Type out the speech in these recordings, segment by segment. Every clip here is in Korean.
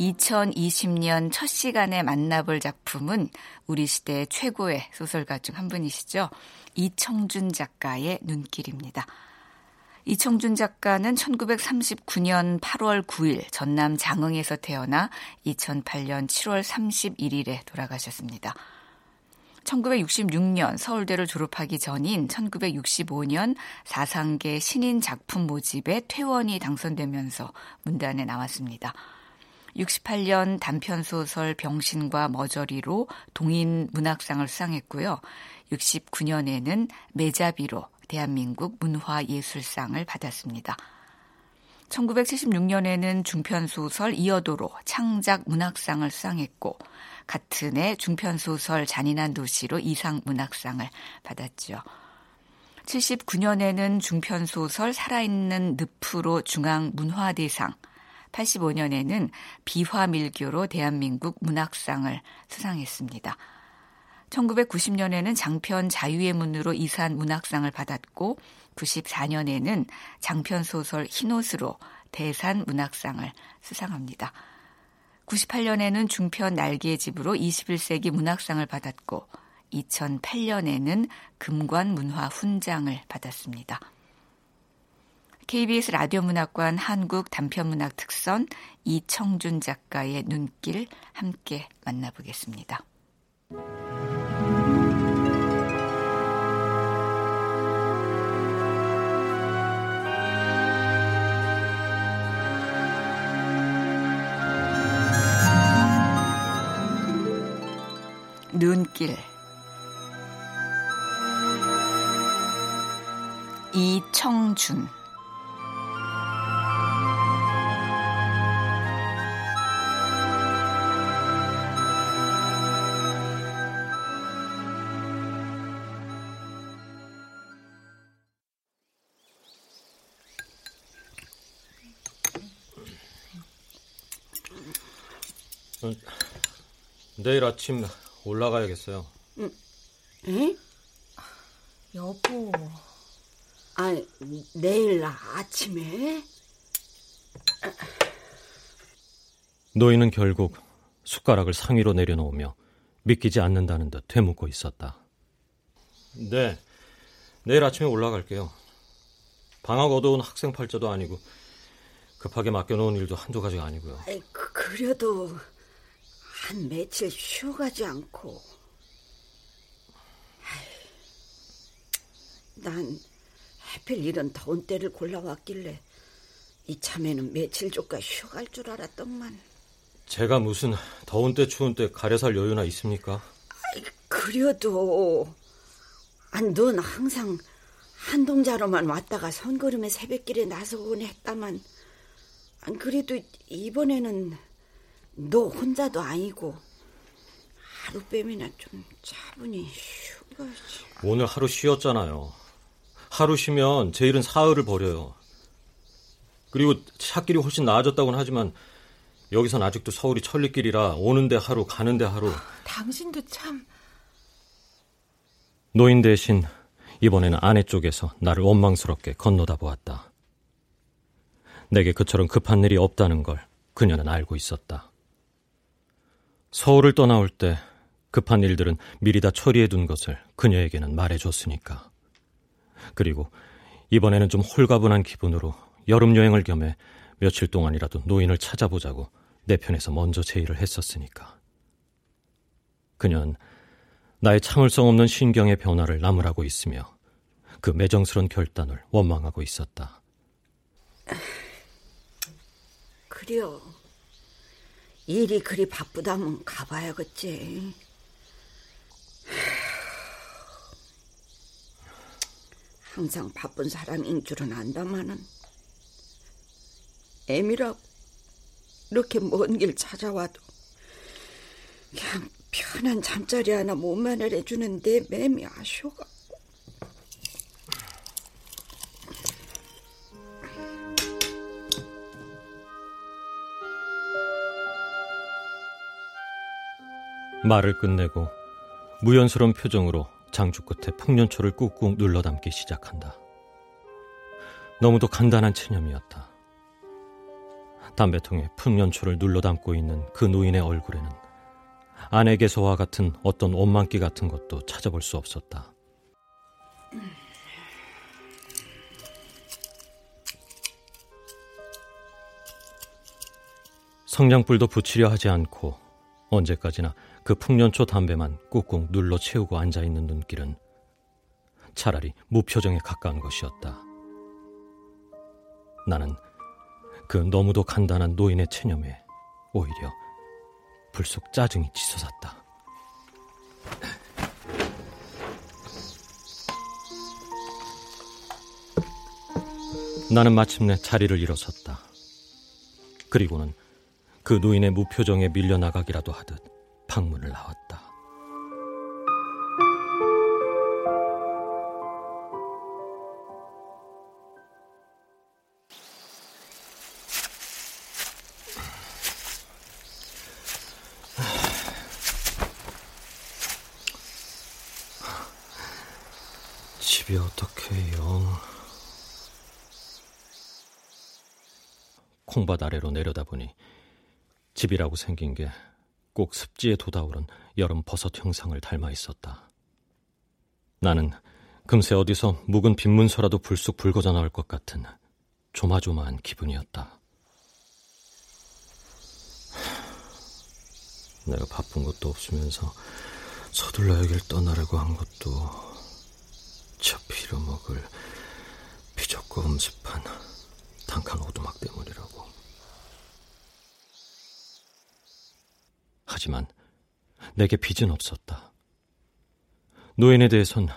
2020년 첫 시간에 만나볼 작품은 우리 시대 최고의 소설가 중 한 분이시죠. 이청준 작가의 눈길입니다. 이청준 작가는 1939년 8월 9일 전남 장흥에서 태어나 2008년 7월 31일에 돌아가셨습니다. 1966년 서울대를 졸업하기 전인 1965년 사상계 신인 작품 모집에 퇴원이 당선되면서 문단에 나왔습니다. 68년 단편소설 병신과 머저리로 동인 문학상을 수상했고요. 69년에는 매자비로 대한민국 문화예술상을 받았습니다. 1976년에는 중편소설 이어도로 창작 문학상을 수상했고 같은 해 중편소설 잔인한 도시로 이상 문학상을 받았죠. 79년에는 중편소설 살아있는 늪으로 중앙문화대상, 85년에는 비화밀교로 대한민국 문학상을 수상했습니다. 1990년에는 장편 자유의 문으로 이산 문학상을 받았고 94년에는 장편 소설 흰옷으로 대산 문학상을 수상합니다. 98년에는 중편 날개의 집으로 21세기 문학상을 받았고 2008년에는 금관 문화 훈장을 받았습니다. KBS 라디오 문학관 한국 단편문학 특선 이청준 작가의 눈길 함께 만나보겠습니다. 눈길 이청준 내일 아침 올라가야겠어요. 응? 여보. 아, 내일 아침에? 노인은 결국 숟가락을 상위로 내려놓으며 믿기지 않는다는 듯 되묻고 있었다. 네, 내일 아침에 올라갈게요. 방학 얻어온 학생 팔자도 아니고 급하게 맡겨놓은 일도 한두 가지가 아니고요. 아이, 그, 그래도 한 며칠 쉬어가지 않고. 난 하필 이런 더운 때를 골라왔길래 이참에는 며칠 조까 쉬어갈 줄 알았더만. 제가 무슨 더운 때 추운 때 가려 살 여유나 있습니까? 아이, 그래도 아, 넌 항상 한동자로만 왔다가 선거름에 새벽길에 나서곤 했다만 안 그래도 이번에는 너 혼자도 아니고 하룻밤이나 좀 차분히 쉬어가지. 오늘 하루 쉬었잖아요. 하루 쉬면 제 일은 사흘을 버려요. 그리고 차길이 훨씬 나아졌다고는 하지만 여기선 아직도 서울이 천리길이라 오는데 하루 가는데 하루. 당신도 참. 노인 대신 이번에는 아내 쪽에서 나를 원망스럽게 건너다 보았다. 내게 그처럼 급한 일이 없다는 걸 그녀는 알고 있었다. 서울을 떠나올 때 급한 일들은 미리 다 처리해 둔 것을 그녀에게는 말해줬으니까. 그리고 이번에는 좀 홀가분한 기분으로 여름 여행을 겸해 며칠 동안이라도 노인을 찾아보자고 내 편에서 먼저 제의를 했었으니까. 그녀는 나의 참을성 없는 신경의 변화를 나무라고 있으며 그 매정스런 결단을 원망하고 있었다. 그려. 일이 그리 바쁘다면 가봐야겠지. 항상 바쁜 사람인 줄은 안다마는 애미라고 이렇게 먼 길 찾아와도 그냥 편한 잠자리 하나 못 마련해주는 내 맴이 아쉬워가. 말을 끝내고 무연스러운 표정으로 장주 끝에 풍년초를 꾹꾹 눌러 담기 시작한다. 너무도 간단한 체념이었다. 담배통에 풍년초를 눌러 담고 있는 그 노인의 얼굴에는 아내께서와 같은 어떤 원망기 같은 것도 찾아볼 수 없었다. 성냥불도 붙이려 하지 않고 언제까지나 그 풍년초 담배만 꾹꾹 눌러 채우고 앉아 있는 눈길은 차라리 무표정에 가까운 것이었다. 나는 그 너무도 간단한 노인의 체념에 오히려 불쑥 짜증이 치솟았다. 나는 마침내 자리를 일어섰다. 그리고는 그 노인의 무표정에 밀려나가기라도 하듯 방문을 나왔다. 집이 어떻게요? 콩밭 아래로 내려다보니 집이라고 생긴 게 꼭 습지에 돋아오른 여름 버섯 형상을 닮아 있었다. 나는 금세 어디서 묵은 빈문서라도 불쑥 불거져 나올 것 같은 조마조마한 기분이었다. 내가 바쁜 것도 없으면서 서둘러 여길 떠나려고 한 것도 저 빌어먹을 비좁고 음습한 단칸 오두막 때문이라고. 하지만 내게 빚은 없었다. 노인에 대해선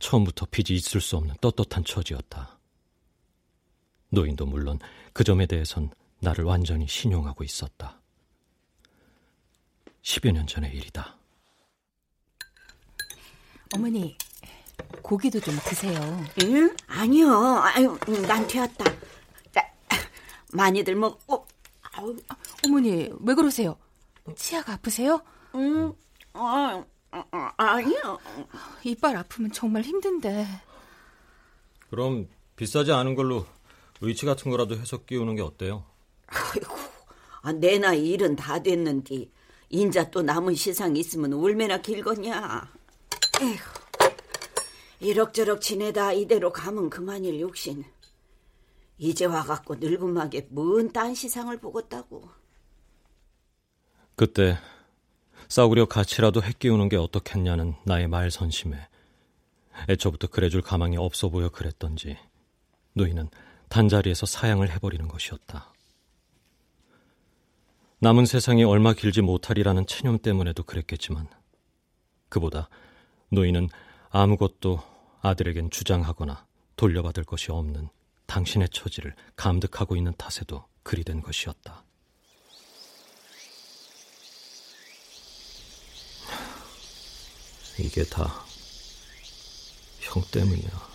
처음부터 빚이 있을 수 없는 떳떳한 처지였다. 노인도 물론 그 점에 대해선 나를 완전히 신용하고 있었다. 10여 년 전의 일이다. 어머니, 고기도 좀 드세요. 응? 아니요. 아유, 난 되었다. 많이들 먹고. 아우. 어머니, 왜 그러세요? 치아가 아프세요? 응, 아, 아, 아니요. 이빨 아프면 정말 힘든데. 그럼 비싸지 않은 걸로 의치 같은 거라도 해서 끼우는 게 어때요? 아이고, 아, 내 나이 일은 다 됐는데 인자 또 남은 시상 있으면 얼마나 길겠냐. 에휴, 이럭저럭 지내다 이대로 가면 그만일 욕심. 이제 와갖고 늙은막에 뭔딴 시상을 보겠다고. 그때 싸우려 같이라도 해 끼우는 게 어떻겠냐는 나의 말선심에 애초부터 그래줄 가망이 없어 보여 그랬던지 노인은 단자리에서 사양을 해버리는 것이었다. 남은 세상이 얼마 길지 못하리라는 체념 때문에도 그랬겠지만 그보다 노인은 아무것도 아들에겐 주장하거나 돌려받을 것이 없는 당신의 처지를 감득하고 있는 탓에도 그리 된 것이었다. 이게 다 형 때문이야.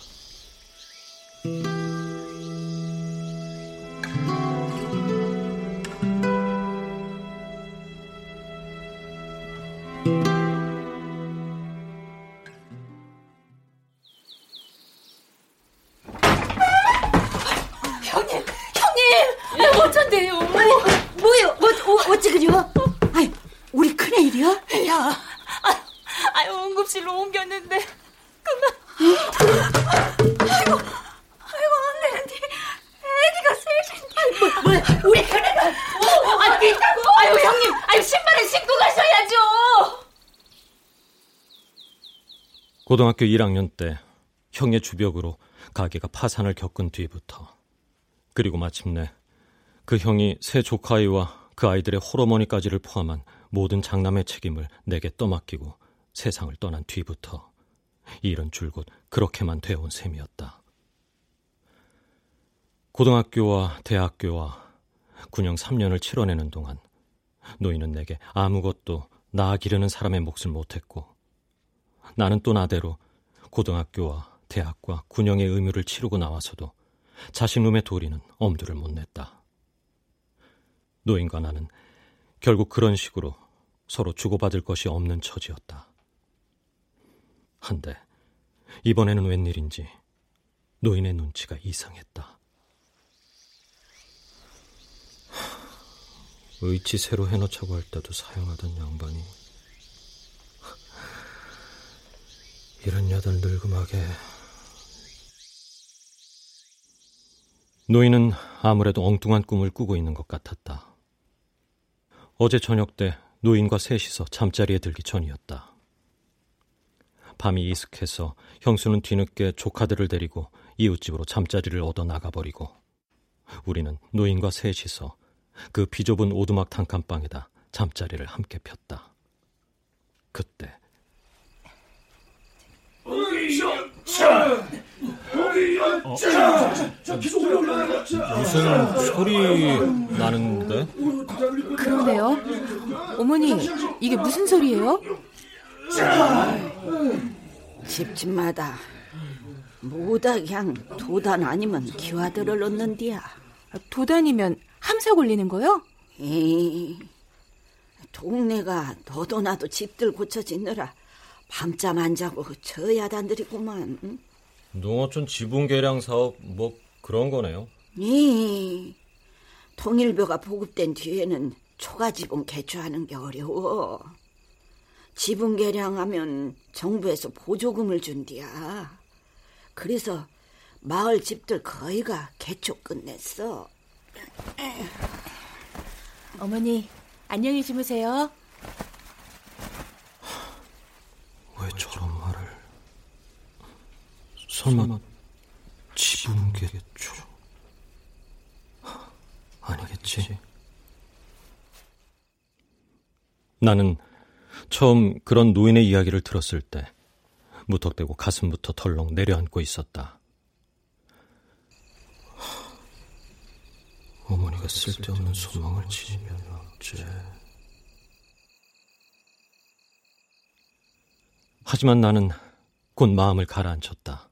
형님, 형님! 어쩐데요? 뭐요? 뭐, 어, 어찌 그려? 아이, 우리 큰애일이야? 야, 아, 아유, 옮겼는데, 그만. 아이고, 아이고, 안 되는데, 애기가 셋인데. 뭐, 뭐, 우리 큰애가 아니, 아유, 형님, 아유, 신발을 신고 가셔야죠. 고등학교 1학년 때 형의 주벽으로 가게가 파산을 겪은 뒤부터 그리고 마침내 그 형이 새 조카아이와 그 아이들의 호러머니까지를 포함한 모든 장남의 책임을 내게 떠맡기고 세상을 떠난 뒤부터 이 일은 줄곧 그렇게만 되어온 셈이었다. 고등학교와 대학교와 군영 3년을 치러내는 동안 노인은 내게 아무것도 나 기르는 사람의 몫을 못했고 나는 또 나대로 고등학교와 대학과 군영의 의무를 치르고 나와서도 자신 놈의 도리는 엄두를 못 냈다. 노인과 나는 결국 그런 식으로 서로 주고받을 것이 없는 처지였다. 한데 이번에는 웬일인지 노인의 눈치가 이상했다. 의치 새로 해놓자고 할 때도 사용하던 양반이 이런 여덟 늙음하게 노인은 아무래도 엉뚱한 꿈을 꾸고 있는 것 같았다. 어제 저녁 때 노인과 셋이서 잠자리에 들기 전이었다. 밤이 이슥해서 형수는 뒤늦게 조카들을 데리고 이웃집으로 잠자리를 얻어 나가버리고 우리는 노인과 셋이서 그 비좁은 오두막 단칸방에다 잠자리를 함께 폈다. 그때 무슨 소리 나는데? 그러네요. 어머니, 이게 무슨 소리예요? 집집마다 모다 그냥 도단 아니면 기와들을 넣는디야. 도단이면 함석 올리는 거요? 에이, 동네가 너도 나도 집들 고쳐지느라 밤잠 안 자고 저 야단들이구만. 응? 농어촌 지분 개량 사업 뭐 그런 거네요. 이 통일교가 보급된 뒤에는 초가 지분 개조하는 게 어려워. 지분 개량하면 정부에서 보조금을 준디야. 그래서 마을 집들 거의가 개조 끝냈어. 어머니, 안녕히 주무세요. 왜 저런 말을? 설마 지분 개조? 아니겠지. 나는 처음 그런 노인의 이야기를 들었을 때 무턱대고 가슴부터 덜렁 내려앉고 있었다. 어머니가 쓸데없는 소망을 지니면 어째. 하지만 나는 곧 마음을 가라앉혔다.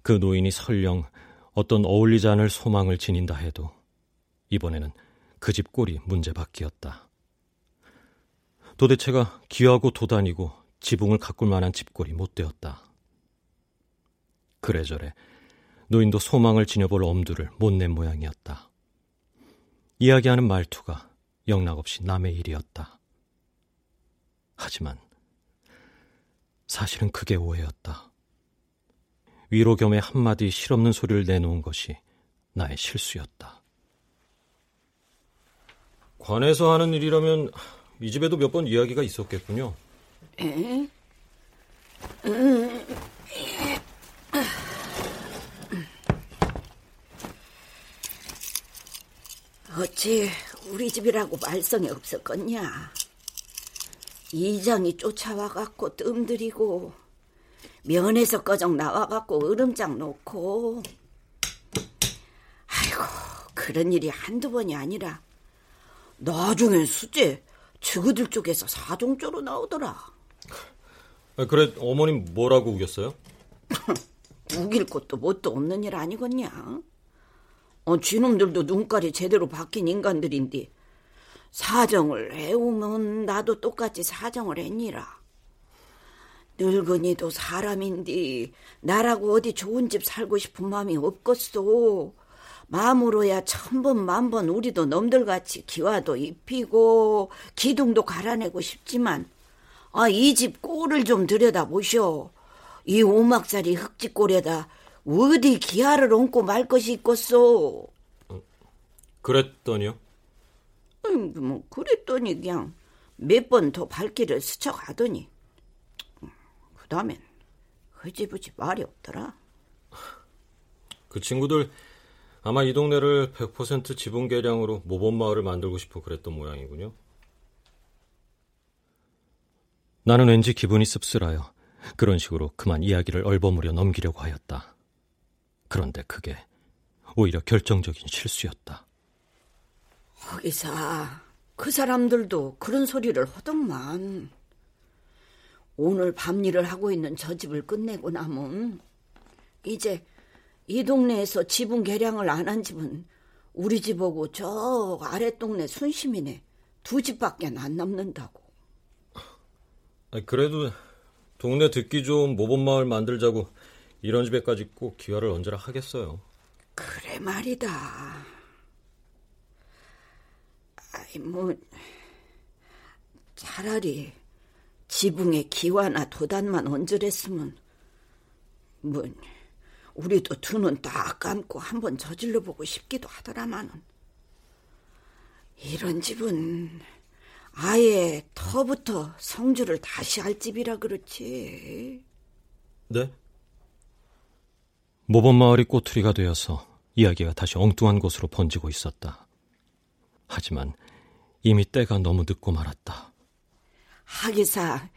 그 노인이 설령 어떤 어울리지 않을 소망을 지닌다 해도 이번에는 그 집 꼴이 문제밖이었다. 도대체가 귀하고 도다니고 지붕을 가꿀 만한 집꼴이 못 되었다. 그래저래 노인도 소망을 지녀볼 엄두를 못 낸 모양이었다. 이야기하는 말투가 영락없이 남의 일이었다. 하지만 사실은 그게 오해였다. 위로 겸해 한마디 실없는 소리를 내놓은 것이 나의 실수였다. 관에서 하는 일이라면 이 집에도 몇 번 이야기가 있었겠군요. 에? 어찌 우리 집이라고 말썽이 없었겠냐? 이장이 쫓아와갖고 뜸들이고 면에서 꺼정 나와갖고 으름장 놓고 아이고 그런 일이 한두 번이 아니라 나중엔 수제 저그들 쪽에서 사정조로 나오더라. 아, 그래 어머님 뭐라고 우겼어요? 우길 것도 뭣도 없는 일 아니겠냐? 어, 쥐놈들도 눈깔이 제대로 박힌 인간들인데 사정을 해오면 나도 똑같이 사정을 했니라. 늙은이도 사람인데 나라고 어디 좋은 집 살고 싶은 마음이 없겠소. 마음으로야 천번 만번 우리도 놈들같이 기와도 입히고 기둥도 갈아내고 싶지만 아 이 집 꼴을 좀 들여다보쇼. 이 오막살이 흙집골에다 어디 기아를 얹고 말 것이 있겠소. 그랬더니요? 음, 뭐 그랬더니 그냥 몇 번 더 발길을 스쳐가더니 그 다음엔 흐지부지 말이 없더라. 그 친구들 아마 이 동네를 100% 지분 개량으로 모범 마을을 만들고 싶어 그랬던 모양이군요. 나는 왠지 기분이 씁쓸하여 그런 식으로 그만 이야기를 얼버무려 넘기려고 하였다. 그런데 그게 오히려 결정적인 실수였다. 거기서 그 사람들도 그런 소리를 하더만. 오늘 밤 일을 하고 있는 저 집을 끝내고 나면 이제 이 동네에서 지분 개량을 안 한 집은 우리 집하고 저 아랫동네 순심이네 두 집밖에 안 남는다고. 그래도 동네 듣기 좋은 모범마을 만들자고 이런 집에까지 꼭 기화를 얹으라 하겠어요. 그래 말이다. 아이 뭐 차라리 지붕에 기와나 도단만 얹으랬으면 뭐 우리도 두 눈 딱 감고 한번 저질러 보고 싶기도 하더라마는 이런 집은 아예 터부터 성주를 다시 할 집이라 그렇지. 네? 모범마을이 꼬투리가 되어서 이야기가 다시 엉뚱한 곳으로 번지고 있었다. 하지만 이미 때가 너무 늦고 말았다. 하기사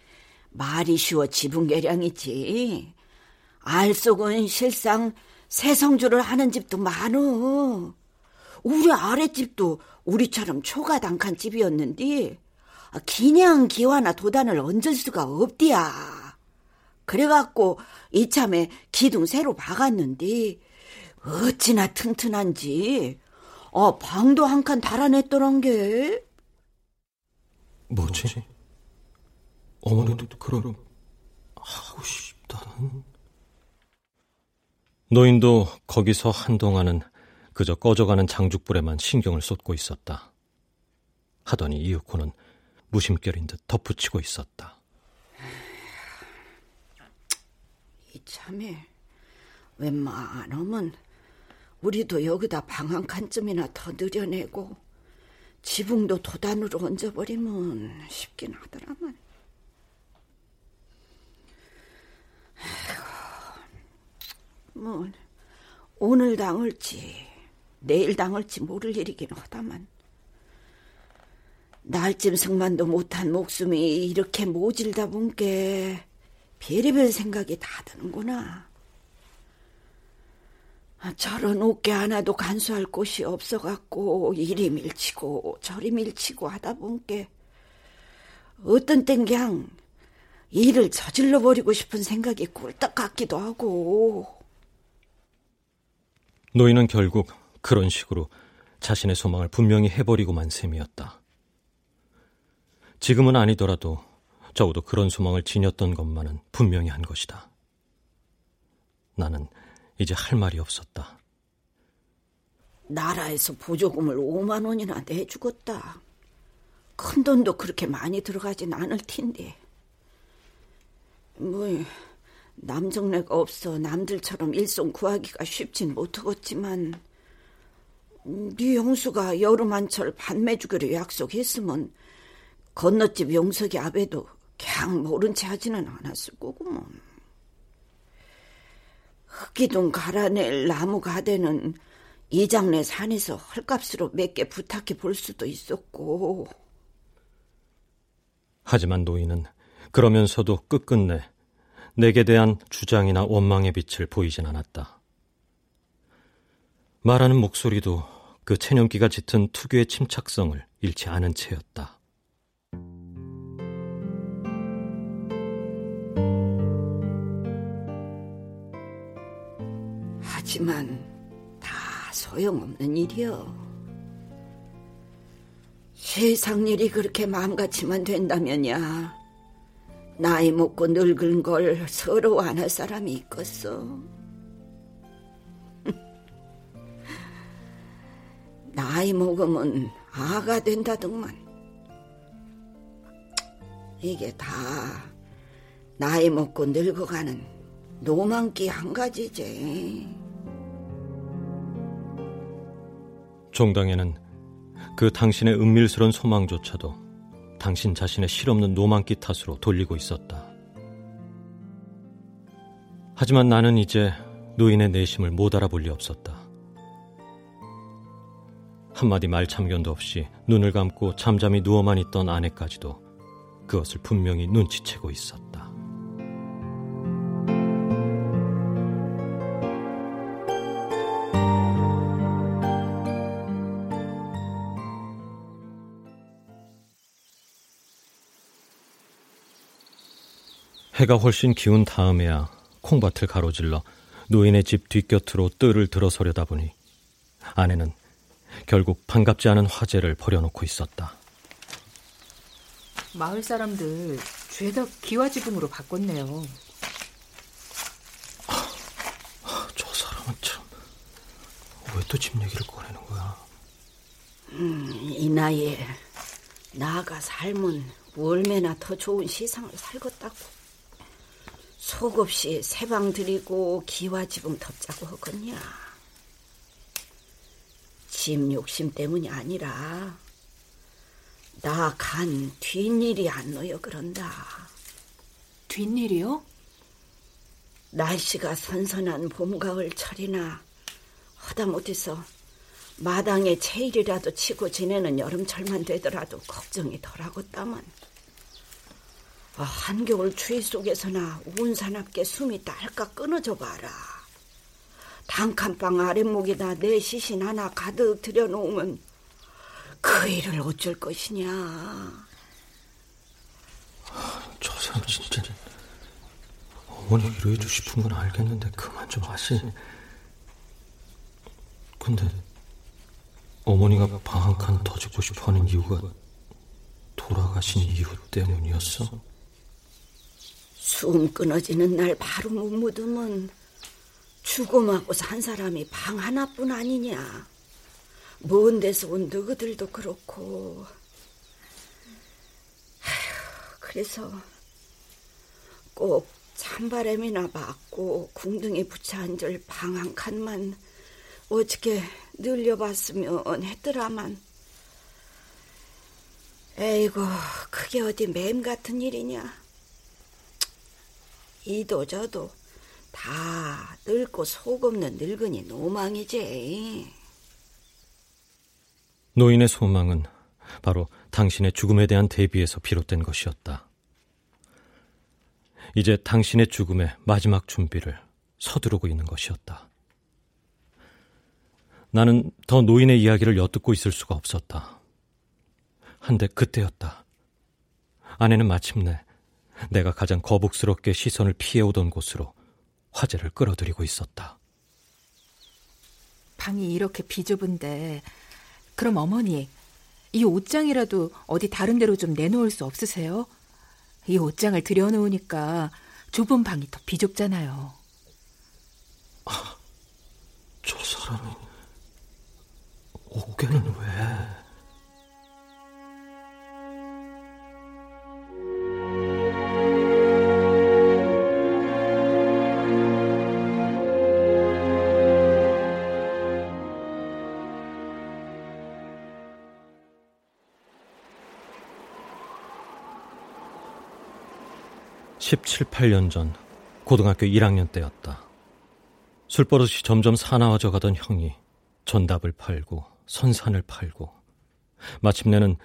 말이 쉬워 지붕계량이지. 알 속은 실상 새성주를 하는 집도 많어. 우리 아랫집도 우리처럼 초가당칸 집이었는데 그냥 기와나 도단을 얹을 수가 없디야. 그래갖고 이참에 기둥 새로 박았는데 어찌나 튼튼한지 어 방도 한 칸 달아냈더란 게 뭐지? 어머니도 그럼 하고 싶다는 노인도 거기서 한동안은 그저 꺼져가는 장죽불에만 신경을 쏟고 있었다. 하더니 이윽고는 무심결인 듯 덧붙이고 있었다. 이참에 웬만하면 우리도 여기다 방 한 칸쯤이나 더 늘여내고 지붕도 도단으로 얹어버리면 쉽긴 하더라만. 뭐 오늘 당을지 내일 당을지 모를 일이긴 하다만 날쯤 승만도 못한 목숨이 이렇게 모질다 본게 별의별 생각이 다 드는구나. 아, 저런 어깨 하나도 간수할 곳이 없어갖고 이리 밀치고 저리 밀치고 하다 본게 어떤 땐 그냥 일을 저질러 버리고 싶은 생각이 꿀떡 같기도 하고. 노인은 결국 그런 식으로 자신의 소망을 분명히 해버리고만 셈이었다. 지금은 아니더라도 적어도 그런 소망을 지녔던 것만은 분명히 한 것이다. 나는 이제 할 말이 없었다. 나라에서 보조금을 5만 원이나 내주겠다. 큰 돈도 그렇게 많이 들어가진 않을 텐데. 뭐 남정네가 없어 남들처럼 일손 구하기가 쉽진 못하겠지만 네 형수가 여름 한철 반매 주기로 약속했으면 건너집 용석이 아베도 그냥 모른 체 하지는 않았을 거구먼. 흑기둥 갈아낼 나무 가대는 이장내 산에서 헐값으로 몇 개 부탁해 볼 수도 있었고. 하지만 노인은 그러면서도 끝끝내 내게 대한 주장이나 원망의 빛을 보이진 않았다. 말하는 목소리도 그 체념기가 짙은 특유의 침착성을 잃지 않은 채였다. 하지만 다 소용없는 일이여. 세상 일이 그렇게 마음같이만 된다면야 나이 먹고 늙은 걸 서러워 안할 사람이 있겠어. 나이 먹으면 아가 된다더만. 이게 다 나이 먹고 늙어가는 노만기 한 가지지. 종당에는 그 당신의 은밀스런 소망조차도 당신 자신의 실없는 노만기 탓으로 돌리고 있었다. 하지만 나는 이제 노인의 내심을 못 알아볼 리 없었다. 한마디 말 참견도 없이 눈을 감고 잠잠히 누워만 있던 아내까지도 그것을 분명히 눈치채고 있었다. 해가 훨씬 기운 다음에야 콩밭을 가로질러 노인의 집 뒷곁으로 뜰을 들어서려다 보니 아내는 결국 반갑지 않은 화제를 버려놓고 있었다. 마을 사람들 죄다 기와지붕으로 바꿨네요. 저 사람은 참 왜 또 집 얘기를 꺼내는 거야? 음, 이 나이에 나가 삶은 얼마나 더 좋은 시상을 살겠다고. 속 없이 세방 들이고 기와 지붕 덮자고 하겠냐. 집 욕심 때문이 아니라 나 간 뒷일이 안 놓여 그런다. 뒷일이요? 날씨가 선선한 봄, 가을 철이나 하다못해서 마당에 체일이라도 치고 지내는 여름철만 되더라도 걱정이 덜하겠다만 아, 한겨울 추위 속에서나 운사납게 숨이 딸깍 끊어져 봐라. 단칸방 아랫목에다 내 시신 하나 가득 들여놓으면 그 일을 어쩔 것이냐. 저 사람 진짜 어머니 위로해 주고 싶은 건 알겠는데 그만 좀 하시. 근데 어머니가 방 한 칸 더 짓고 싶어하는 이유가 돌아가신 이유 때문이었어? 숨 끊어지는 날 바로 못 묻으면 죽음하고 산 사람이 방 하나뿐 아니냐. 먼 데서 온 너희들도 그렇고. 그래서 꼭 찬바람이나 맞고 궁둥이 붙여 앉을 방 한 칸만 어떻게 늘려봤으면 했더라만. 에이고, 그게 어디 맴 같은 일이냐. 이도 저도 다 늙고 속 없는 늙은이 노망이지. 노인의 소망은 바로 당신의 죽음에 대한 대비에서 비롯된 것이었다. 이제 당신의 죽음의 마지막 준비를 서두르고 있는 것이었다. 나는 더 노인의 이야기를 엿듣고 있을 수가 없었다. 한데 그때였다. 아내는 마침내 내가 가장 거북스럽게 시선을 피해오던 곳으로 화제를 끌어들이고 있었다. 방이 이렇게 비좁은데 그럼 어머니 이 옷장이라도 어디 다른 데로 좀 내놓을 수 없으세요? 이 옷장을 들여놓으니까 좁은 방이 더 비좁잖아요. 저 사람이 어깨는 왜? 17, 8년 전 고등학교 1학년 때였다. 술버릇이 점점 사나워져 가던 형이 전답을 팔고 선산을 팔고 마침내는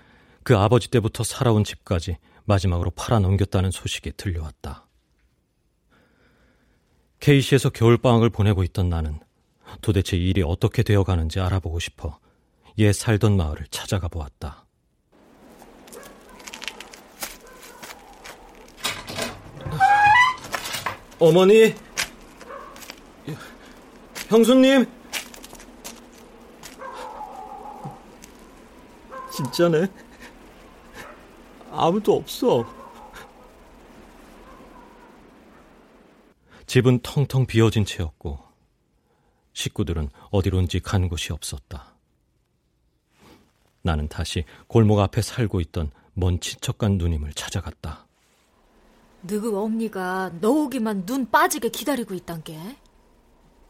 그 아버지 때부터 살아온 집까지 마지막으로 팔아 넘겼다는 소식이 들려왔다. K시에서 겨울방학을 보내고 있던 나는 도대체 일이 어떻게 되어가는지 알아보고 싶어 옛 살던 마을을 찾아가 보았다. 어머니, 형수님, 진짜네. 아무도 없어. 집은 텅텅 비어진 채였고, 식구들은 어디론지 간 곳이 없었다. 나는 다시 골목 앞에 살고 있던 먼 친척간 누님을 찾아갔다. 너그 엄니가 너 오기만 눈 빠지게 기다리고 있단 게.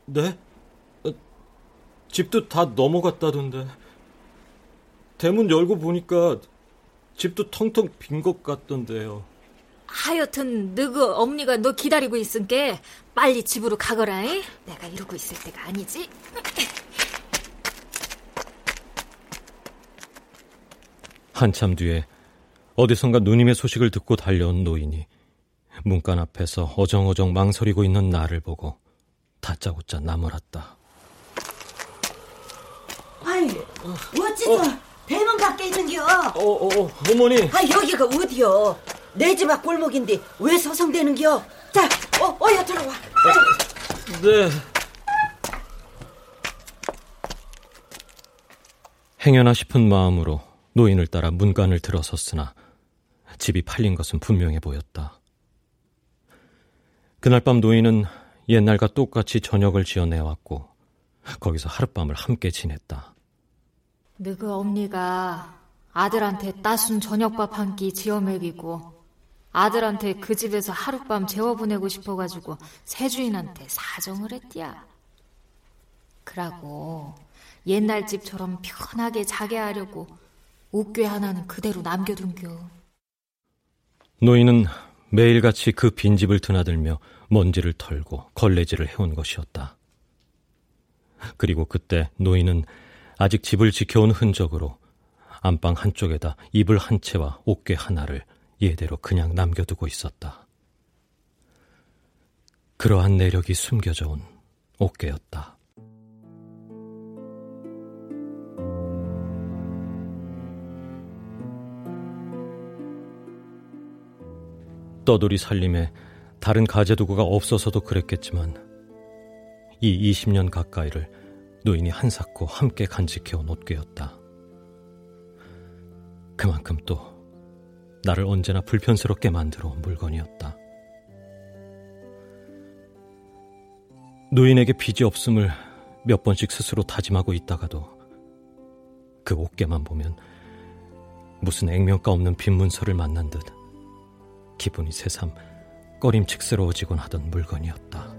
네? 어, 집도 다 넘어갔다던데. 대문 열고 보니까 집도 텅텅 빈 것 같던데요. 하여튼 너그 엄니가 너 기다리고 있은 게 빨리 집으로 가거라. 잉? 내가 이러고 있을 때가 아니지. 한참 뒤에 어디선가 누님의 소식을 듣고 달려온 노인이 문간 앞에서 어정어정 망설이고 있는 나를 보고 다짜고짜 나무랐다. 아이, 어찌서 대문 밖에 있는겨? 어, 어, 어, 어머니. 아, 여기가 어디요? 내 집 앞 골목인데 왜 서성대는겨? 자, 어, 어여 들어와. 네. 행여나 싶은 마음으로 노인을 따라 문간을 들어섰으나 집이 팔린 것은 분명해 보였다. 그날 밤 노인은 옛날과 똑같이 저녁을 지어내왔고 거기서 하룻밤을 함께 지냈다. 너그 엄니가 아들한테 따순 저녁밥 한 끼 지어 먹이고 아들한테 그 집에서 하룻밤 재워 보내고 싶어가지고 새 주인한테 사정을 했디야. 그러고 옛날 집처럼 편하게 자게 하려고 옥괴 하나는 그대로 남겨둔겨. 노인은 매일같이 그 빈집을 드나들며 먼지를 털고 걸레질을 해온 것이었다. 그리고 그때 노인은 아직 집을 지켜온 흔적으로 안방 한쪽에다 이불 한 채와 옥괴 하나를 예대로 그냥 남겨두고 있었다. 그러한 내력이 숨겨져 온 옥괴였다. 떠돌이 살림에 다른 가재도구가 없어서도 그랬겠지만 이 20년 가까이를 노인이 한사코 함께 간직해온 옷괴였다. 그만큼 또 나를 언제나 불편스럽게 만들어 온 물건이었다. 노인에게 빚이 없음을 몇 번씩 스스로 다짐하고 있다가도 그 옷개만 보면 무슨 액면가 없는 빈문서를 만난 듯 기분이 새삼 꺼림칙스러워지곤 하던 물건이었다.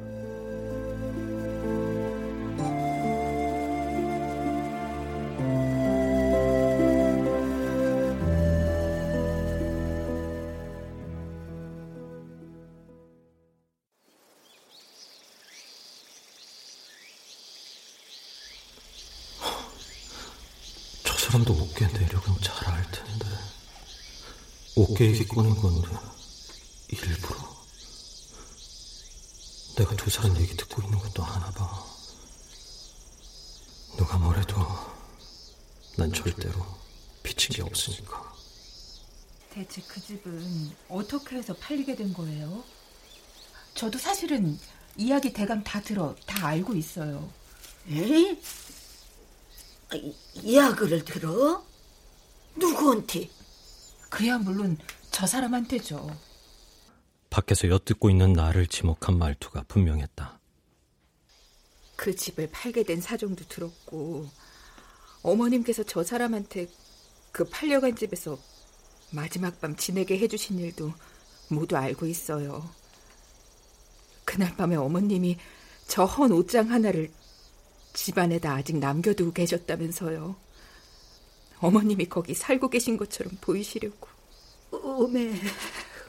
저 사람도 어깨 내력은 잘 알 텐데 어깨 얘기 꺼낸 건데 일부러 내가 두 사람 얘기 듣고 있는 것도 아나 봐. 누가 뭐래도 난 절대로 비친 게 없으니까. 대체 그 집은 어떻게 해서 팔리게 된 거예요? 저도 사실은 이야기 대강 다 들어 다 알고 있어요. 에? 아, 이- 이야기를 들어? 누구한테? 그야 물론 저 사람한테죠. 밖에서 엿듣고 있는 나를 지목한 말투가 분명했다. 그 집을 팔게 된 사정도 들었고 어머님께서 저 사람한테 그 팔려간 집에서 마지막 밤 지내게 해주신 일도 모두 알고 있어요. 그날 밤에 어머님이 저 헌 옷장 하나를 집안에다 아직 남겨두고 계셨다면서요. 어머님이 거기 살고 계신 것처럼 보이시려고. 음에,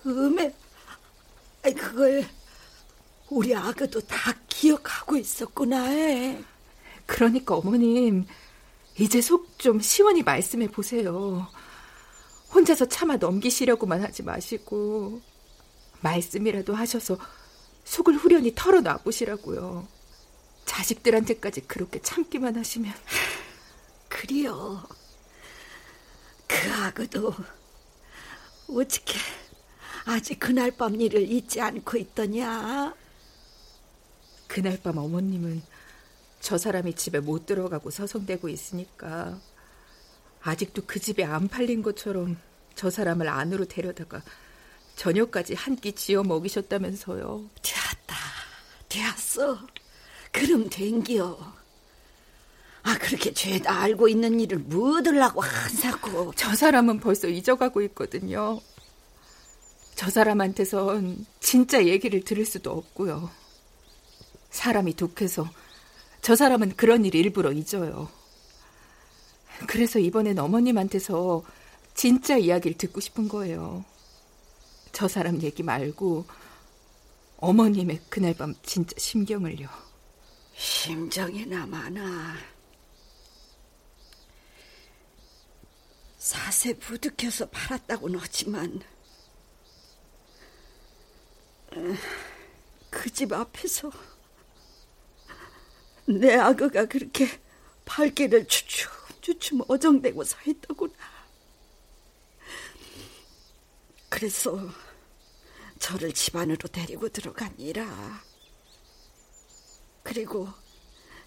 음에. 아이, 그걸 우리 아가도 다 기억하고 있었구나. 에. 그러니까 어머님 이제 속 좀 시원히 말씀해 보세요. 혼자서 참아 넘기시려고만 하지 마시고 말씀이라도 하셔서 속을 후련히 털어놔 보시라고요. 자식들한테까지 그렇게 참기만 하시면 그리요. 그 아가도 어떻게 아직 그날 밤 일을 잊지 않고 있더냐? 그날 밤 어머님은 저 사람이 집에 못 들어가고 서성대고 있으니까 아직도 그 집에 안 팔린 것처럼 저 사람을 안으로 데려다가 저녁까지 한 끼 지어 먹이셨다면서요. 되었다. 되었어. 그럼 된기요. 아, 그렇게 죄다 알고 있는 일을 묻으려고 한사고. 저 사람은 벌써 잊어가고 있거든요. 저 사람한테선 진짜 얘기를 들을 수도 없고요. 사람이 독해서 저 사람은 그런 일 일부러 잊어요. 그래서 이번엔 어머님한테서 진짜 이야기를 듣고 싶은 거예요. 저 사람 얘기 말고 어머님의 그날 밤 진짜 심경을요. 심정이나 많아. 사세 부득혀서 팔았다고는 하지만 그 집 앞에서 내 아그가 그렇게 발길을 주춤주춤 어정대고 서 있더구나. 그래서 저를 집안으로 데리고 들어가니라. 그리고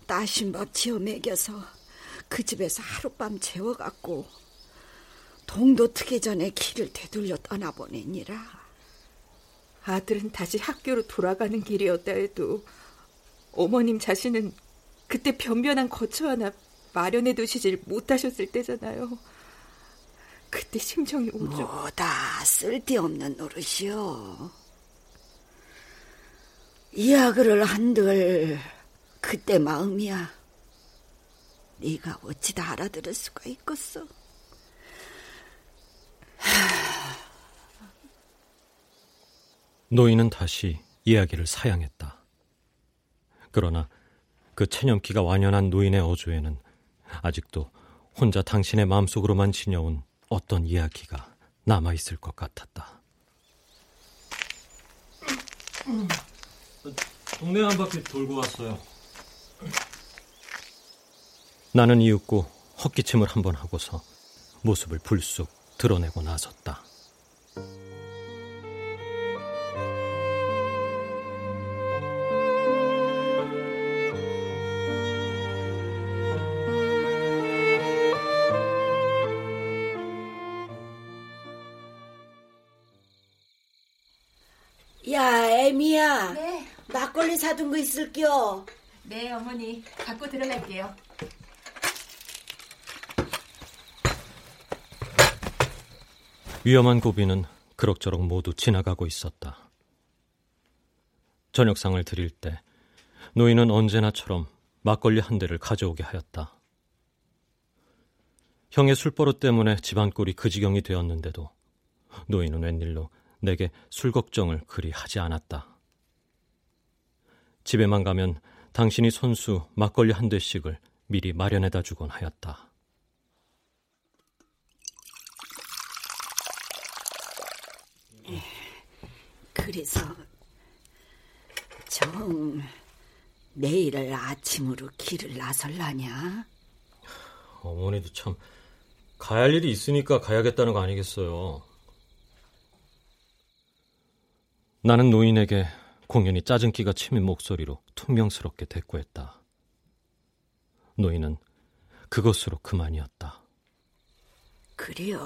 따신밥 지어 먹여서 그 집에서 하룻밤 재워갖고 동도 트기 전에 길을 되돌려 떠나보내니라. 아들은 다시 학교로 돌아가는 길이었다 해도 어머님 자신은 그때 변변한 거처 하나 마련해 두시질 못하셨을 때잖아요. 그때 심정이 오죽... 뭐다 쓸데없는 노릇이요. 이야기를 한들 그때 마음이야. 네가 어찌 다 알아들을 수가 있겠어. 노인은 다시 이야기를 사양했다. 그러나 그 체념기가 완연한 노인의 어조에는 아직도 혼자 당신의 마음속으로만 지녀온 어떤 이야기가 남아 있을 것 같았다. 동네 한 바퀴 돌고 왔어요. 나는 이윽고 헛기침을 한 번 하고서 모습을 불쑥 드러내고 나섰다. 막걸리 사둔 거 있을게요. 네, 어머니. 갖고 들어갈게요. 위험한 고비는 그럭저럭 모두 지나가고 있었다. 저녁상을 드릴 때 노인은 언제나처럼 막걸리 한 대를 가져오게 하였다. 형의 술버릇 때문에 집안 꼴이 그 지경이 되었는데도 노인은 웬일로 내게 술 걱정을 그리 하지 않았다. 집에만 가면 당신이 손수 막걸리 한 대씩을 미리 마련해다 주곤 하였다. 그래서 정 내일을 아침으로 길을 나설라냐? 어머니도 참 가야 할 일이 있으니까 가야겠다는 거 아니겠어요. 나는 노인에게 공연히 짜증기가 치민 목소리로 퉁명스럽게 대꾸했다. 노인은 그것으로 그만이었다. 그래요,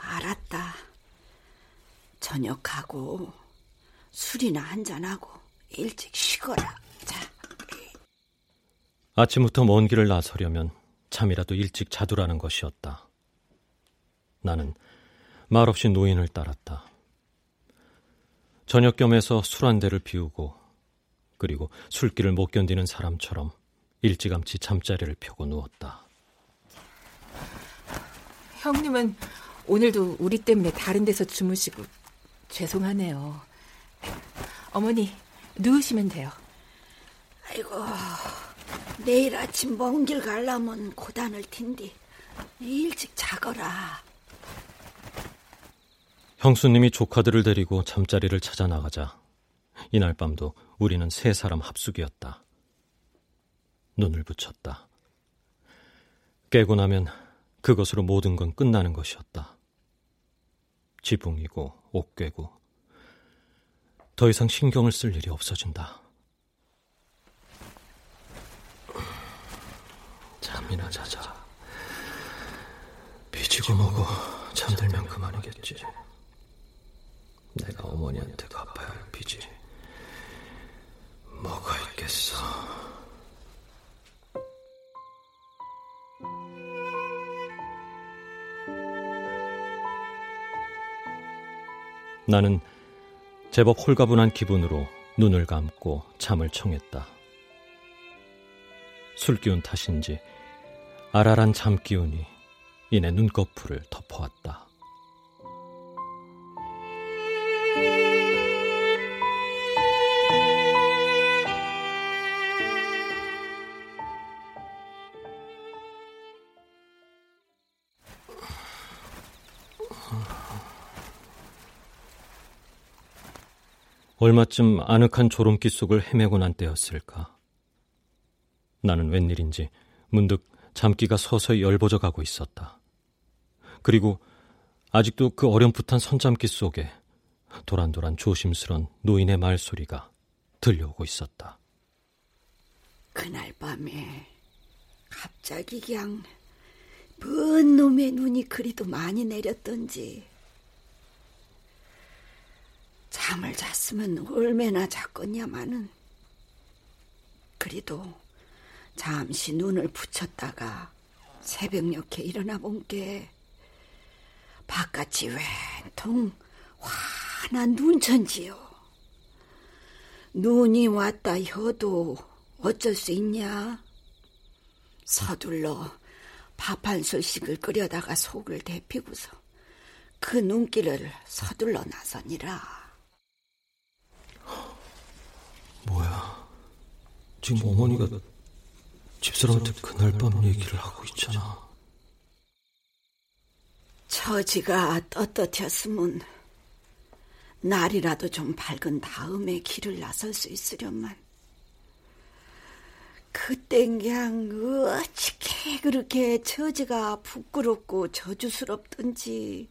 알았다. 저녁하고 술이나 한잔하고 일찍 쉬거라. 자. 아침부터 먼 길을 나서려면 잠이라도 일찍 자두라는 것이었다. 나는 말없이 노인을 따랐다. 저녁 겸해서 술 한 대를 비우고 그리고 술기를 못 견디는 사람처럼 일찌감치 잠자리를 펴고 누웠다. 형님은 오늘도 우리 때문에 다른 데서 주무시고 죄송하네요. 어머니 누우시면 돼요. 아이고 내일 아침 먼 길 가려면 고단할 텐데 일찍 자거라. 형수님이 조카들을 데리고 잠자리를 찾아 나가자 이날 밤도 우리는 세 사람 합숙이었다. 눈을 붙였다. 깨고 나면 그것으로 모든 건 끝나는 것이었다. 지붕이고 옷 꿰고 더 이상 신경을 쓸 일이 없어진다. 잠이나 자자. 비지고 뭐고 잠들면 그만이겠지. 내가 어머니한테 갚아야 할 빚이 뭐가 있겠어. 나는 제법 홀가분한 기분으로 눈을 감고 잠을 청했다. 술기운 탓인지 알알한 잠기운이 이내 눈꺼풀을 덮어왔다. 얼마쯤 아늑한 조롱기 속을 헤매고 난 때였을까. 나는 웬일인지 문득 잠기가 서서히 열버져 가고 있었다. 그리고 아직도 그 어렴풋한 선잠기 속에 도란도란 조심스런 노인의 말소리가 들려오고 있었다. 그날 밤에 갑자기 그냥 먼 놈의 눈이 그리도 많이 내렸던지 잠을 잤으면 얼마나 잤겠냐마는 그래도 잠시 눈을 붙였다가 새벽녘에 일어나 본 게 바깥이 웬통 환한 눈천지요. 눈이 왔다 혀도 어쩔 수 있냐? 서둘러 밥 한 술씩을 끓여다가 속을 데피고서 그 눈길을 서둘러 나서니라. 뭐야? 지금 어머니가 집사람한테 그날 밤 얘기를 하고 있잖아. 처지가 떳떳했으면 날이라도 좀 밝은 다음에 길을 나설 수 있으련만 그땐 그냥 어찌게 그렇게 처지가 부끄럽고 저주스럽던지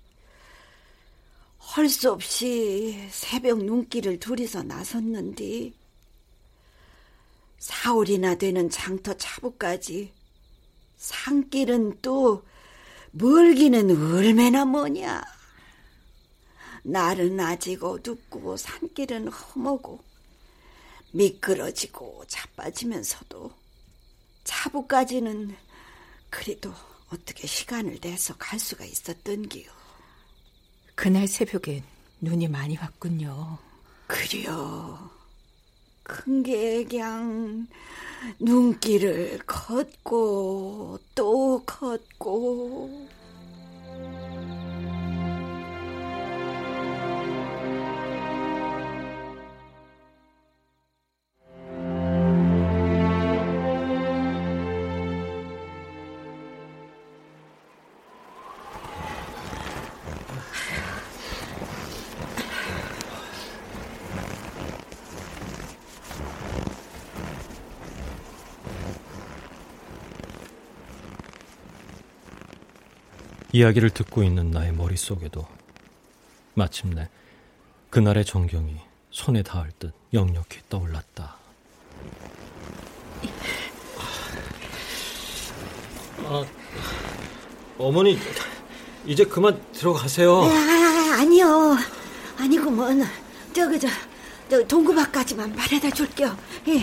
할수 없이 새벽 눈길을 둘이서 나섰는디 사월이나 되는 장터 차부까지 산길은 또 멀기는 얼마나 뭐냐 날은 아직 어둡고 산길은 험하고 미끄러지고 자빠지면서도 차부까지는 그래도 어떻게 시간을 내서 갈 수가 있었던기요. 그날 새벽엔 눈이 많이 왔군요. 그려. 큰 게 그냥 눈길을 걷고 또 걷고 이야기를 듣고 있는 나의 머릿속에도 마침내 그날의 전경이 손에 닿을 듯 역력히 떠올랐다. 아, 어머니 이제 그만 들어가세요. 아, 아니요. 아니구먼. 저기 저, 저 동구박까지만 바래다 줄게요. 예.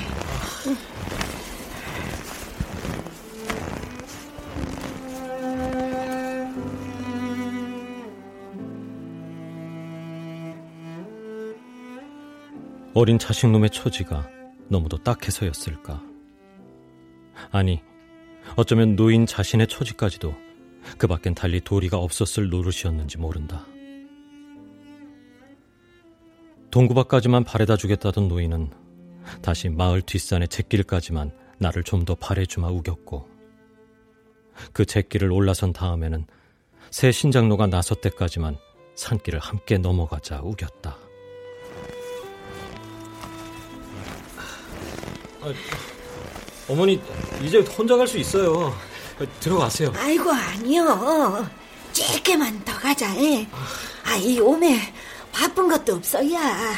어린 자식놈의 처지가 너무도 딱해서였을까. 아니, 어쩌면 노인 자신의 처지까지도 그 밖엔 달리 도리가 없었을 노릇이었는지 모른다. 동구밖까지만 바래다 주겠다던 노인은 다시 마을 뒷산의 잿길까지만 나를 좀 더 바래주마 우겼고 그 잿길을 올라선 다음에는 새 신장로가 나섰 때까지만 산길을 함께 넘어가자 우겼다. 어머니 이제 혼자 갈 수 있어요. 들어가세요. 아이고 아니요. 짧게만 더 가자. 예. 아이 오메 바쁜 것도 없어야.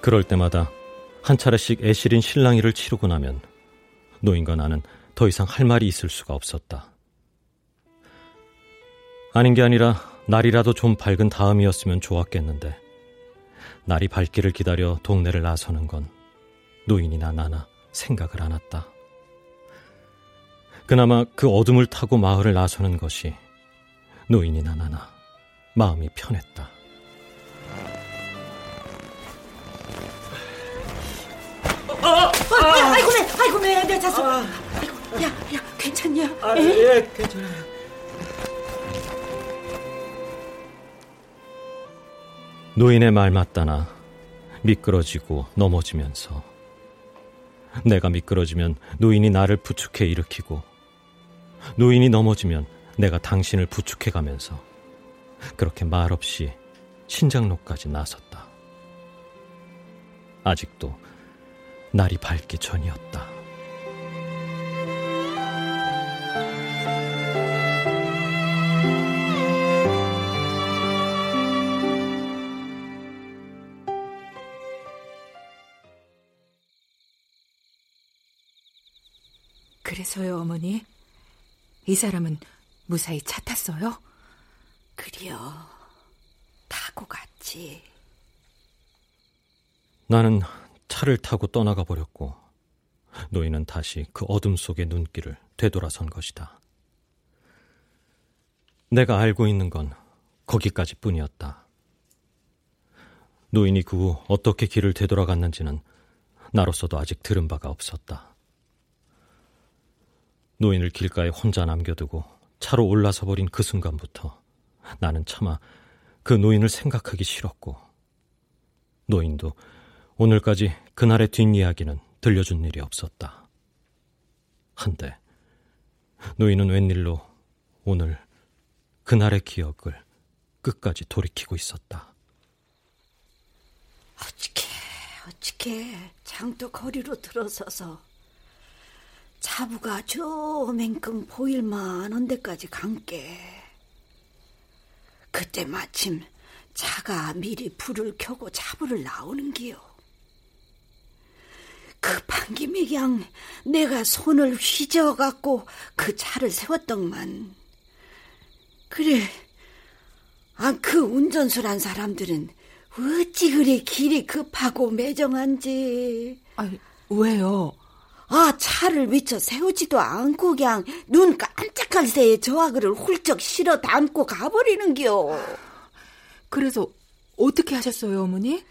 그럴 때마다 한 차례씩 애실인 신랑이를 치르고 나면 노인과 나는 더 이상 할 말이 있을 수가 없었다. 아닌 게 아니라 날이라도 좀 밝은 다음이었으면 좋았겠는데 날이 밝기를 기다려 동네를 나서는 건 노인이나 나나 생각을 안 했다. 그나마 그 어둠을 타고 마을을 나서는 것이 노인이나 나나 마음이 편했다. 아, 아, 아이고 매, 아이고 매, 내 자수. 아이고, 야, 야, 괜찮냐? 아, 예, 괜찮아요. 노인의 말 맞다나 미끄러지고 넘어지면서 내가 미끄러지면 노인이 나를 부축해 일으키고 노인이 넘어지면 내가 당신을 부축해 가면서 그렇게 말없이 신장로까지 나섰다. 아직도 날이 밝기 전이었다. 그래서요, 어머니. 이 사람은 무사히 차 탔어요? 그려. 타고 갔지. 나는 차를 타고 떠나가 버렸고 노인은 다시 그 어둠 속의 눈길을 되돌아선 것이다. 내가 알고 있는 건 거기까지 뿐이었다. 노인이 그 후 어떻게 길을 되돌아갔는지는 나로서도 아직 들은 바가 없었다. 노인을 길가에 혼자 남겨두고 차로 올라서 버린 그 순간부터 나는 차마 그 노인을 생각하기 싫었고 노인도 오늘까지 그날의 뒷이야기는 들려준 일이 없었다. 한데 노인은 웬일로 오늘 그날의 기억을 끝까지 돌이키고 있었다. 어찌게 어찌게 장도 거리로 들어서서 차부가 저맹큼 보일만한 데까지 간게 그때 마침 차가 미리 불을 켜고 차부를 나오는 기요. 급한 김에 그냥 내가 손을 휘저어갖고 그 차를 세웠던만. 그래, 아, 그 운전수란 사람들은 어찌 그리 길이 급하고 매정한지. 아, 왜요? 아, 차를 미쳐 세우지도 않고 그냥 눈 깜짝할 새에 저하그를 훌쩍 실어 담고 가버리는겨. 그래서 어떻게 하셨어요, 어머니?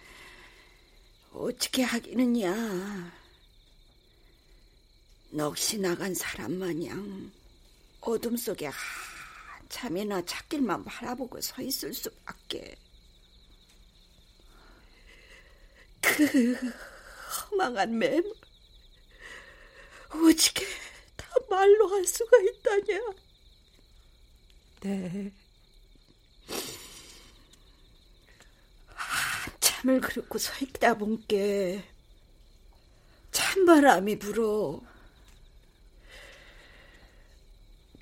어떻게 하기는야. 넋이 나간 사람 마냥 어둠 속에 한참이나 찾길만 바라보고 서 있을 수밖에. 그 허망한 맴 어떻게 다 말로 할 수가 있다냐? 네. 한참을 그렇고 서 있다 본게 찬바람이 불어.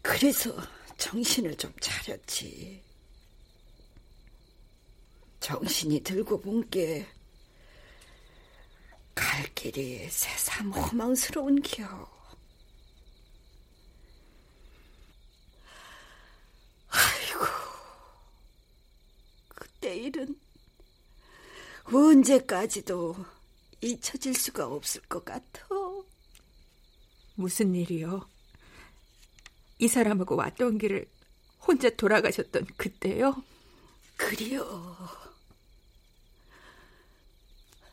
그래서 정신을 좀 차렸지. 정신이 들고 본게 갈 길이 새삼 허망스러운 겨. 아이고, 그때 일은 언제까지도 잊혀질 수가 없을 것 같아. 무슨 일이요? 이 사람하고 왔던 길을 혼자 돌아가셨던 그때요? 그리요.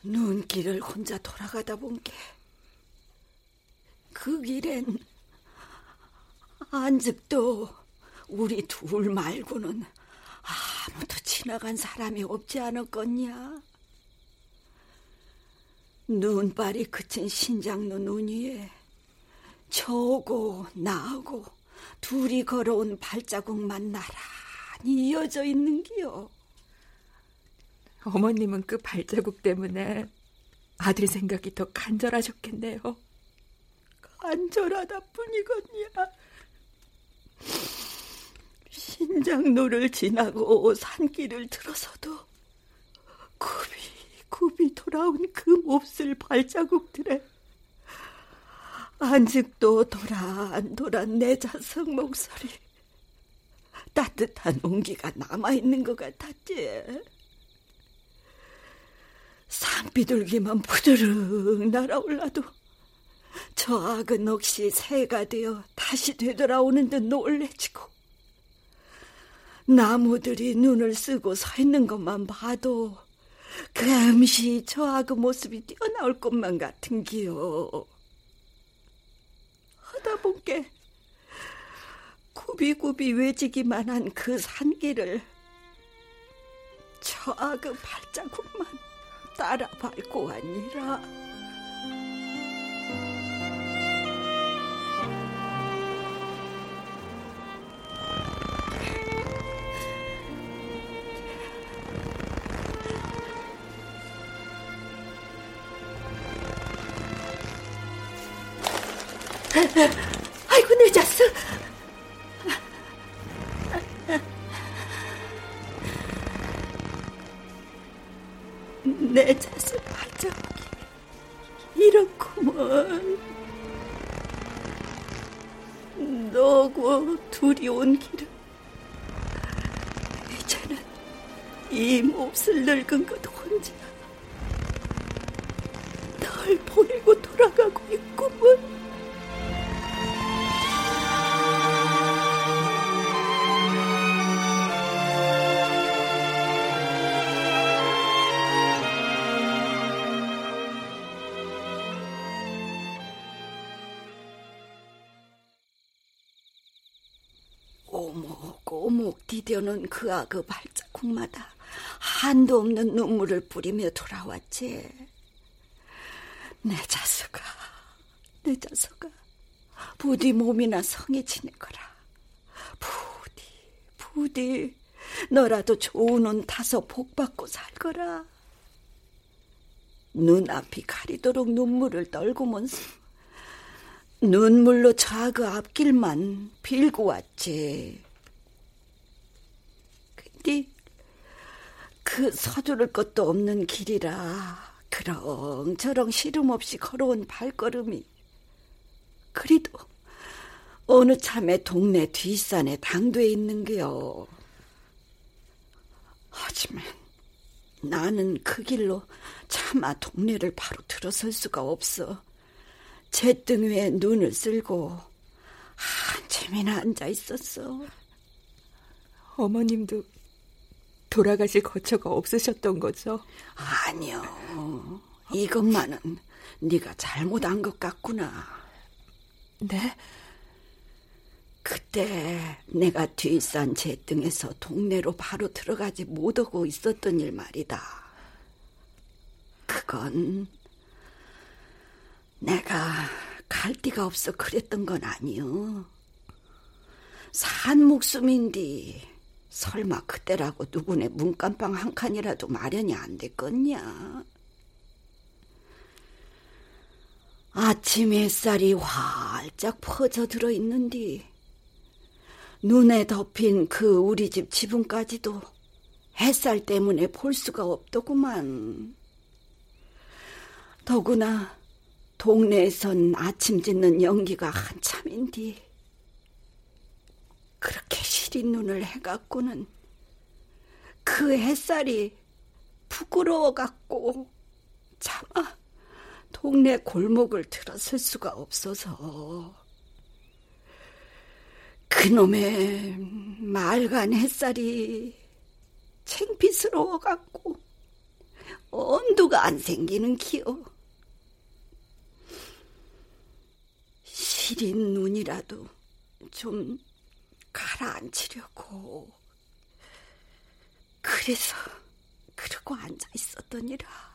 눈길을 혼자 돌아가다 본 게 그 길엔 안즉도 우리 둘 말고는 아무도 지나간 사람이 없지 않았겠냐? 눈발이 그친 신장로 눈 위에 저고 나하고 둘이 걸어온 발자국만 나란히 이어져 있는 기요. 어머님은 그 발자국 때문에 아들 생각이 더 간절하셨겠네요. 간절하다 뿐이거냐. 신장로를 지나고 산길을 들어서도 굽이 굽이 돌아온 그 몹쓸 발자국들에 안직도 도란 도란 내 자석 목소리 따뜻한 온기가 남아있는 것 같았지. 산비둘기만 부드르륵 날아올라도 저 악은 혹시 새가 되어 다시 되돌아오는 듯 놀래지고 나무들이 눈을 쓰고 서 있는 것만 봐도 금시 저 악의 모습이 뛰어나올 것만 같은 기요. 하다 본게 굽이굽이 외지기만 한 그 산길을 저 악의 발자국만 따라 밟고 아니라 아이고 늦었어. 내 자식 발자국이 이렇구먼. 너고 둘이 온 길은 이제는 이 몹쓸 늙은 것 혼자 널 보내고 돌아가고 있구먼. 그 악의 발자국마다 한도 없는 눈물을 뿌리며 돌아왔지. 내 자석아, 내 자석아, 부디 몸이나 성해지는 거라. 부디, 부디, 너라도 좋은 옷 타서 복 받고 살거라. 눈앞이 가리도록 눈물을 떨구면서 눈물로 저그 앞길만 빌고 왔지. 근데 그 서두를 것도 없는 길이라 그렁저렁 시름 없이 걸어온 발걸음이 그리도 어느 참에 동네 뒷산에 당도에 있는 게요. 하지만 나는 그 길로 차마 동네를 바로 들어설 수가 없어. 제 등 위에 눈을 쓸고 한참이나 앉아 있었어. 어머님도 돌아가실 거처가 없으셨던 거죠? 아니요. 이것만은 네가 잘못한 것 같구나. 네? 그때 내가 뒷산 제등에서 동네로 바로 들어가지 못하고 있었던 일 말이다. 그건 내가 갈 데가 없어 그랬던 건 아니요. 산 목숨인디 설마 그때라고 누구네 문간방 한 칸이라도 마련이 안 됐겠냐? 아침 햇살이 활짝 퍼져 들어 있는디 눈에 덮인 그 우리 집 지붕까지도 햇살 때문에 볼 수가 없더구만. 더구나 동네에선 아침 짓는 연기가 한참인디 그렇게 시린 눈을 해갖고는 그 햇살이 부끄러워 갖고 차마 동네 골목을 들어설 수가 없어서 그놈의 맑은 햇살이 챙피스러워 갖고 엄두가 안 생기는 기요. 시린 눈이라도 좀 가라앉히려고. 그래서 그러고 앉아 있었더니라.